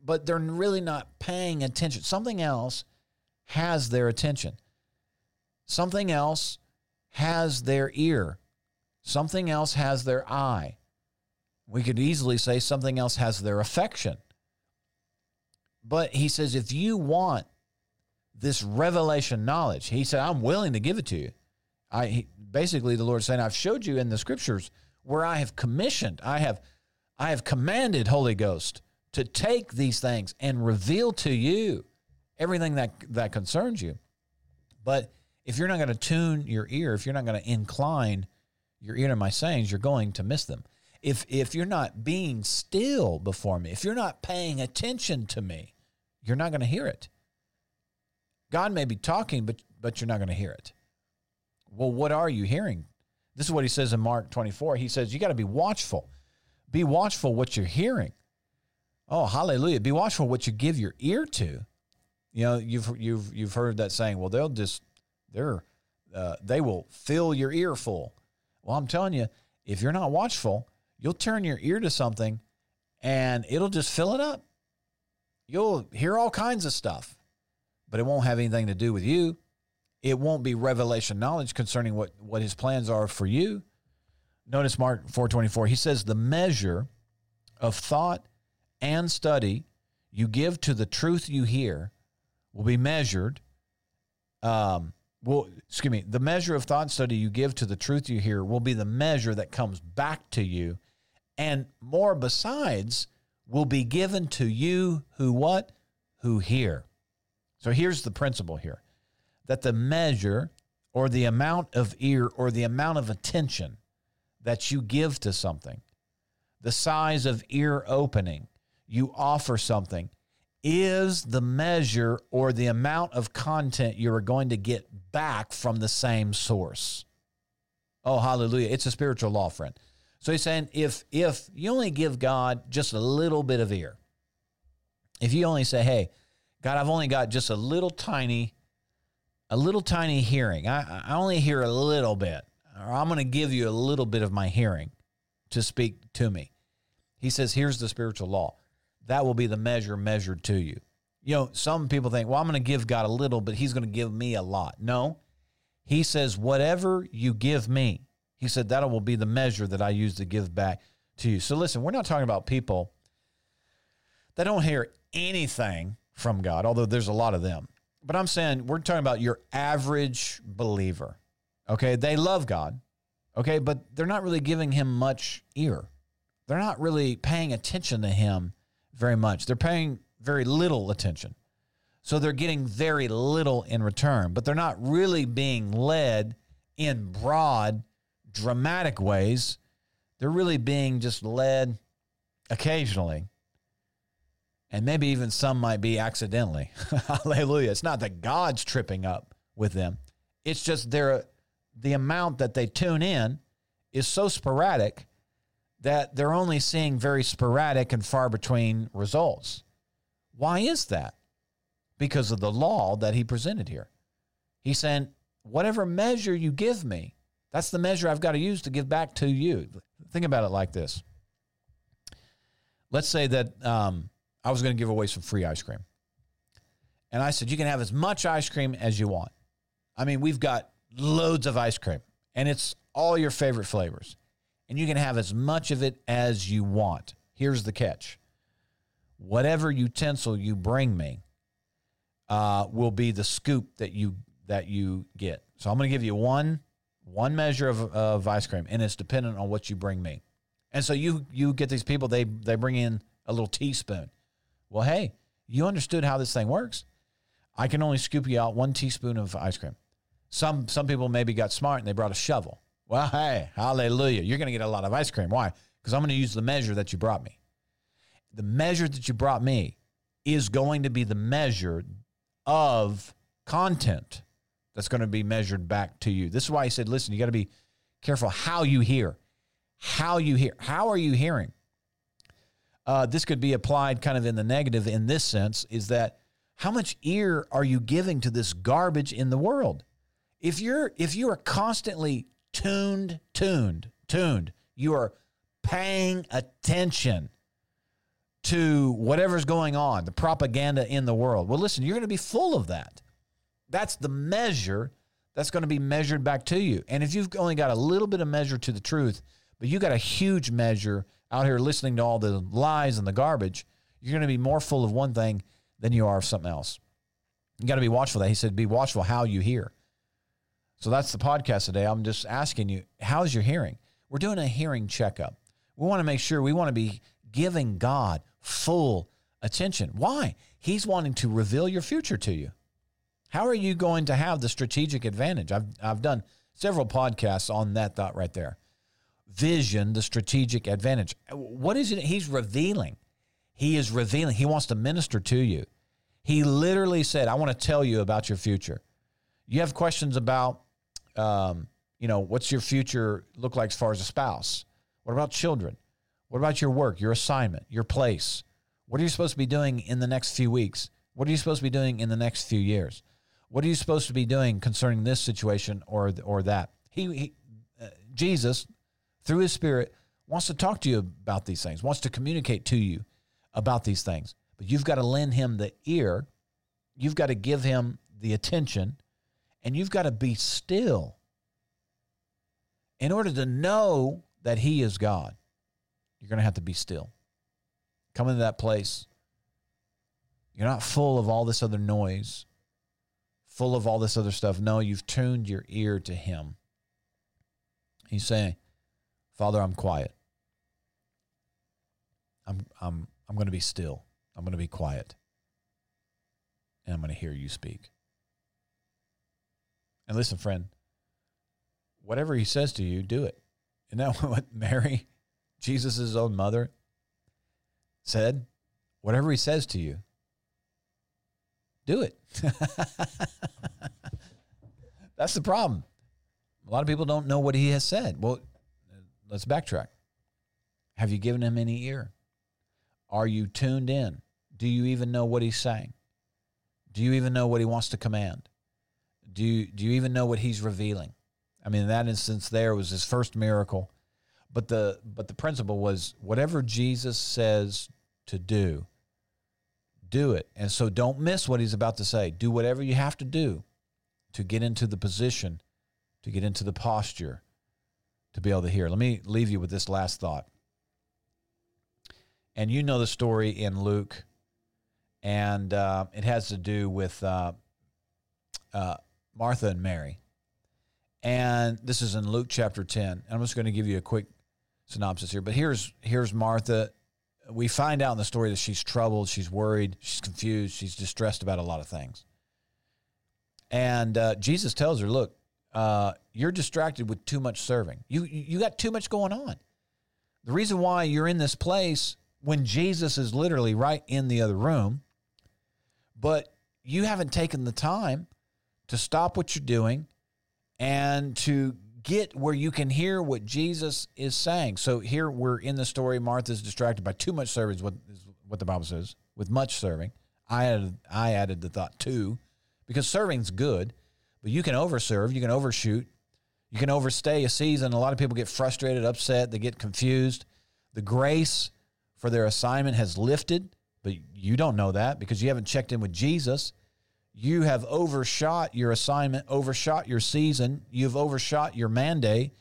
But they're really not paying attention. Something else has their attention. Something else has their ear. Something else has their eye. We could easily say something else has their affection. But he says, if you want this revelation knowledge, he said, I'm willing to give it to you. I he, basically the Lord saying, I've showed you in the scriptures where I have commissioned, I have, I have commanded Holy Ghost to take these things and reveal to you everything that that concerns you. But if you're not going to tune your ear, if you're not going to incline your ear to my sayings, you're going to miss them. If if you're not being still before me, if you're not paying attention to me, you're not going to hear it. God may be talking, but but you're not going to hear it. Well, what are you hearing? This is what he says in Mark 24. He says you got to be watchful. Be watchful what you're hearing. Oh, hallelujah. Be watchful what you give your ear to. You know, you've you've you've heard that saying. Well, they'll just they're uh, they will fill your ear full. Well, I'm telling you, if you're not watchful, you'll turn your ear to something, and it'll just fill it up. You'll hear all kinds of stuff, but it won't have anything to do with you. It won't be revelation knowledge concerning what what His plans are for you. Notice Mark 4:24. He says the measure of thought and study you give to the truth you hear will be measured. Um, will excuse me, the measure of thought study you give to the truth you hear will be the measure that comes back to you, and more besides will be given to you who what who hear. So here's the principle here that the measure or the amount of ear or the amount of attention that you give to something, the size of ear opening you offer something, is the measure or the amount of content you are going to get back from the same source. Oh, hallelujah. It's a spiritual law, friend. So he's saying if if you only give God just a little bit of ear, if you only say, hey, God, I've only got just a little tiny, a little tiny hearing. I, I only hear a little bit, or I'm going to give you a little bit of my hearing to speak to me. He says, here's the spiritual law that will be the measure measured to you. You know, some people think, well, I'm going to give God a little, but he's going to give me a lot. No, he says, whatever you give me, he said, that will be the measure that I use to give back to you. So listen, we're not talking about people that don't hear anything from God, although there's a lot of them. But I'm saying we're talking about your average believer. Okay. They love God. Okay. But they're not really giving him much ear. They're not really paying attention to him very much. They're paying very little attention. So they're getting very little in return, but they're not really being led in broad, dramatic ways. They're really being just led occasionally And maybe even some might be accidentally. Hallelujah. It's not that God's tripping up with them. It's just their the amount that they tune in is so sporadic that they're only seeing very sporadic and far between results. Why is that? Because of the law that he presented here. He's saying, whatever measure you give me, that's the measure I've got to use to give back to you. Think about it like this. Let's say that um, I was going to give away some free ice cream. And I said, you can have as much ice cream as you want. I mean, we've got loads of ice cream, and it's all your favorite flavors. And you can have as much of it as you want. Here's the catch whatever utensil you bring me uh, will be the scoop that you that you get. So I'm going to give you one one measure of, of ice cream, and it's dependent on what you bring me. And so you you get these people they they bring in a little teaspoon. Well, hey, you understood how this thing works. I can only scoop you out one teaspoon of ice cream. Some some people maybe got smart and they brought a shovel. Well, hey, hallelujah. You're going to get a lot of ice cream. Why? Because I'm going to use the measure that you brought me. The measure that you brought me is going to be the measure of content that's going to be measured back to you. This is why he said, listen, you got to be careful how you hear. How you hear. How are you hearing? Uh, this could be applied kind of in the negative in this sense is that how much ear are you giving to this garbage in the world? If you're if you are constantly tuned, tuned, tuned, you are paying attention to whatever's going on, the propaganda in the world. Well, listen, you're going to be full of that. That's the measure that's going to be measured back to you. And if you've only got a little bit of measure to the truth, but you got a huge measure out here listening to all the lies and the garbage, you're going to be more full of one thing than you are of something else. You got to be watchful. That he said, be watchful how you hear. So that's the podcast today. I'm just asking you, how's your hearing? We're doing a hearing checkup. We want to make sure we want to be giving God full attention. Why? He's wanting to reveal your future to you. How are you going to have the strategic advantage? I've, I've done several podcasts on that thought right there. Vision, the strategic advantage. What is it he's revealing? He is revealing. He wants to minister to you. He literally said, I want to tell you about your future. You have questions about, um, you know, what's your future look like as far as a spouse? What about children? What about your work, your assignment, your place? What are you supposed to be doing in the next few weeks? What are you supposed to be doing in the next few years? What are you supposed to be doing concerning this situation or or that? He, he uh, Jesus, through His Spirit, wants to talk to you about these things. Wants to communicate to you about these things. But you've got to lend Him the ear. You've got to give Him the attention, and you've got to be still in order to know that He is God. You're going to have to be still. Come into that place. You're not full of all this other noise full of all this other stuff. No, you've tuned your ear to Him. He's saying, Father, I'm quiet. I'm, I'm, I'm going to be still. I'm going to be quiet. And I'm going to hear you speak. And listen, friend, whatever he says to you, do it. Isn't that what Mary, Jesus' own mother, said? Whatever he says to you, do it. That's the problem. A lot of people don't know what he has said. Well, let's backtrack. Have you given him any ear? Are you tuned in? Do you even know what he's saying? Do you even know what he wants to command? Do you, do you even know what he's revealing? I mean, in that instance, there was his first miracle, but the but the principle was whatever Jesus says to do, do it. And so don't miss what he's about to say. Do whatever you have to do to get into the position, to get into the posture to be able to hear. Let me leave you with this last thought. And you know the story in Luke, and uh, it has to do with uh, uh, Martha and Mary. And this is in Luke chapter 10. I'm just going to give you a quick synopsis here. But here's here's Martha we find out in the story that she's troubled, she's worried, she's confused, she's distressed about a lot of things. And uh, Jesus tells her, "Look, uh, you're distracted with too much serving. You you got too much going on. The reason why you're in this place when Jesus is literally right in the other room, but you haven't taken the time to stop what you're doing and to get where you can hear what Jesus is saying. So here we're in the story. Martha's distracted by too much serving, what, is what the Bible says, with much serving. I added, I added the thought too, because serving's good, but you can overserve, you can overshoot, you can overstay a season. A lot of people get frustrated, upset, they get confused. The grace for their assignment has lifted, but you don't know that because you haven't checked in with Jesus. You have overshot your assignment, overshot your season, you've overshot your mandate,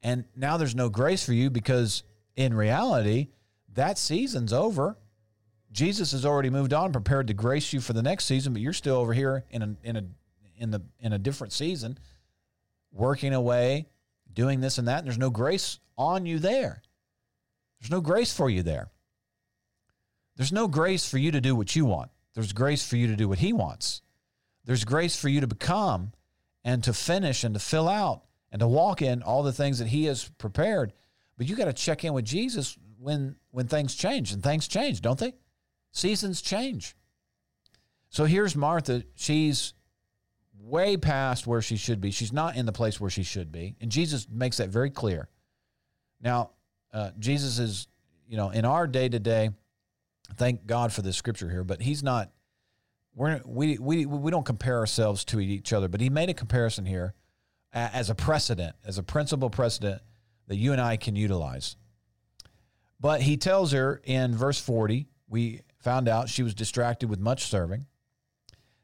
and now there's no grace for you because in reality, that season's over. Jesus has already moved on, prepared to grace you for the next season, but you're still over here in a in a in the in a different season, working away, doing this and that, and there's no grace on you there. There's no grace for you there. There's no grace for you to do what you want. There's grace for you to do what he wants. There's grace for you to become and to finish and to fill out and to walk in all the things that he has prepared. But you got to check in with Jesus when when things change and things change, don't they? Seasons change. So here's Martha, she's way past where she should be. She's not in the place where she should be. And Jesus makes that very clear. Now, uh, Jesus is, you know, in our day to day, thank God for this scripture here, but he's not. We're, we, we, we don't compare ourselves to each other, but he made a comparison here as a precedent, as a principal precedent that you and I can utilize. But he tells her in verse 40, we found out she was distracted with much serving.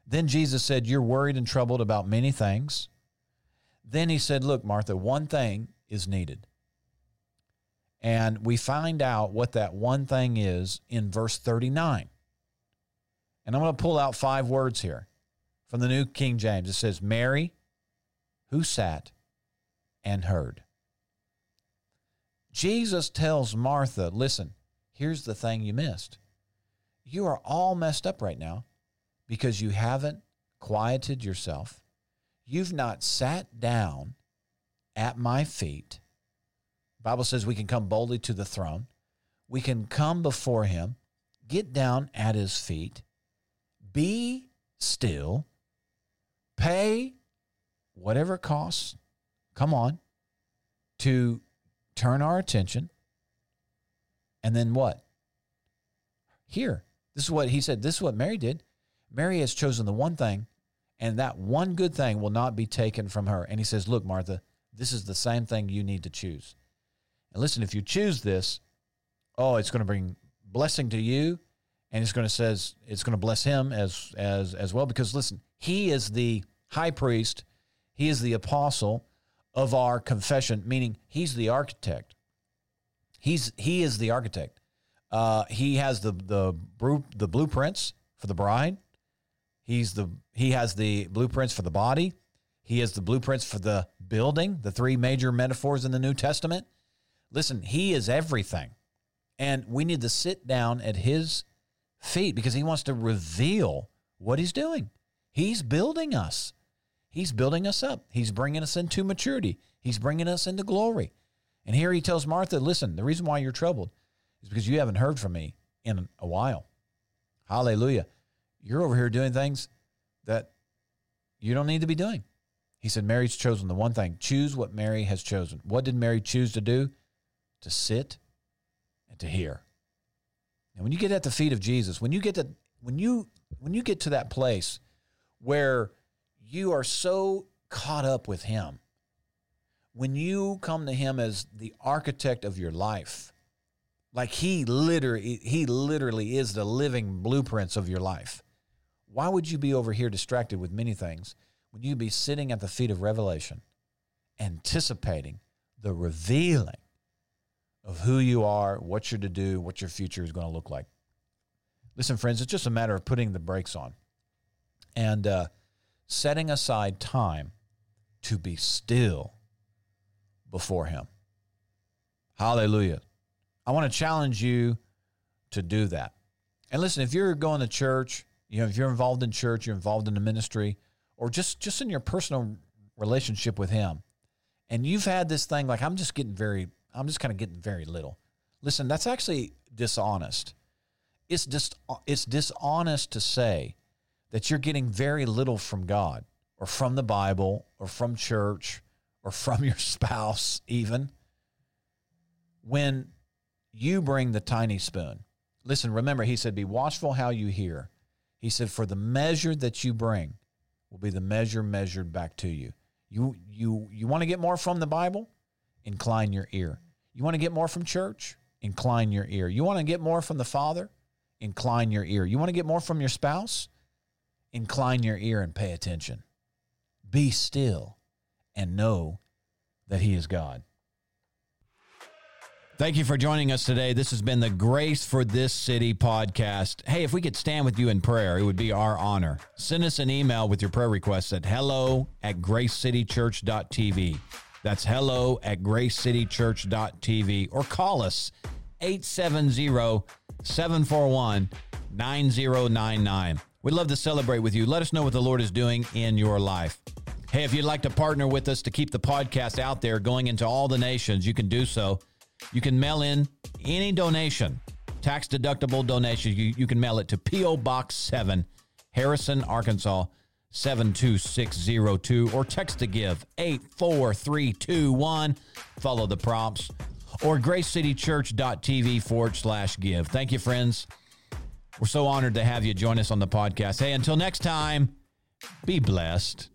Then Jesus said, You're worried and troubled about many things. Then he said, Look, Martha, one thing is needed. And we find out what that one thing is in verse 39. And I'm going to pull out five words here from the New King James. It says, Mary, who sat and heard. Jesus tells Martha, listen, here's the thing you missed. You are all messed up right now because you haven't quieted yourself. You've not sat down at my feet Bible says we can come boldly to the throne. We can come before him, get down at his feet, be still, pay whatever it costs, come on, to turn our attention. And then what? Here. This is what he said. This is what Mary did. Mary has chosen the one thing, and that one good thing will not be taken from her. And he says, Look, Martha, this is the same thing you need to choose. And listen, if you choose this, oh, it's going to bring blessing to you, and it's going to says it's going to bless him as as as well. Because listen, he is the high priest, he is the apostle of our confession, meaning he's the architect. He's he is the architect. Uh, he has the the the blueprints for the bride. He's the he has the blueprints for the body. He has the blueprints for the building, the three major metaphors in the New Testament. Listen, he is everything. And we need to sit down at his feet because he wants to reveal what he's doing. He's building us. He's building us up. He's bringing us into maturity. He's bringing us into glory. And here he tells Martha, listen, the reason why you're troubled is because you haven't heard from me in a while. Hallelujah. You're over here doing things that you don't need to be doing. He said, Mary's chosen the one thing. Choose what Mary has chosen. What did Mary choose to do? to sit and to hear. And when you get at the feet of Jesus, when you get to when you when you get to that place where you are so caught up with him, when you come to him as the architect of your life, like he literally he literally is the living blueprints of your life. Why would you be over here distracted with many things when you'd be sitting at the feet of revelation, anticipating the revealing of who you are, what you're to do, what your future is going to look like. Listen, friends, it's just a matter of putting the brakes on and uh, setting aside time to be still before Him. Hallelujah. I want to challenge you to do that. And listen, if you're going to church, you know, if you're involved in church, you're involved in the ministry, or just just in your personal relationship with Him, and you've had this thing like I'm just getting very I'm just kind of getting very little. Listen, that's actually dishonest. It's just it's dishonest to say that you're getting very little from God or from the Bible or from church or from your spouse even when you bring the tiny spoon. Listen, remember he said be watchful how you hear. He said for the measure that you bring will be the measure measured back to you. You you you want to get more from the Bible? Incline your ear. You want to get more from church? Incline your ear. You want to get more from the Father? Incline your ear. You want to get more from your spouse? Incline your ear and pay attention. Be still and know that He is God. Thank you for joining us today. This has been the Grace for This City podcast. Hey, if we could stand with you in prayer, it would be our honor. Send us an email with your prayer requests at hello at gracecitychurch.tv. That's hello at gracecitychurch.tv or call us 870 741 9099. We'd love to celebrate with you. Let us know what the Lord is doing in your life. Hey, if you'd like to partner with us to keep the podcast out there going into all the nations, you can do so you can mail in any donation, tax deductible donation. You, you can mail it to P.O. Box 7, Harrison, Arkansas 72602, or text to give 84321. Follow the prompts or gracecitychurch.tv forward slash give. Thank you, friends. We're so honored to have you join us on the podcast. Hey, until next time, be blessed.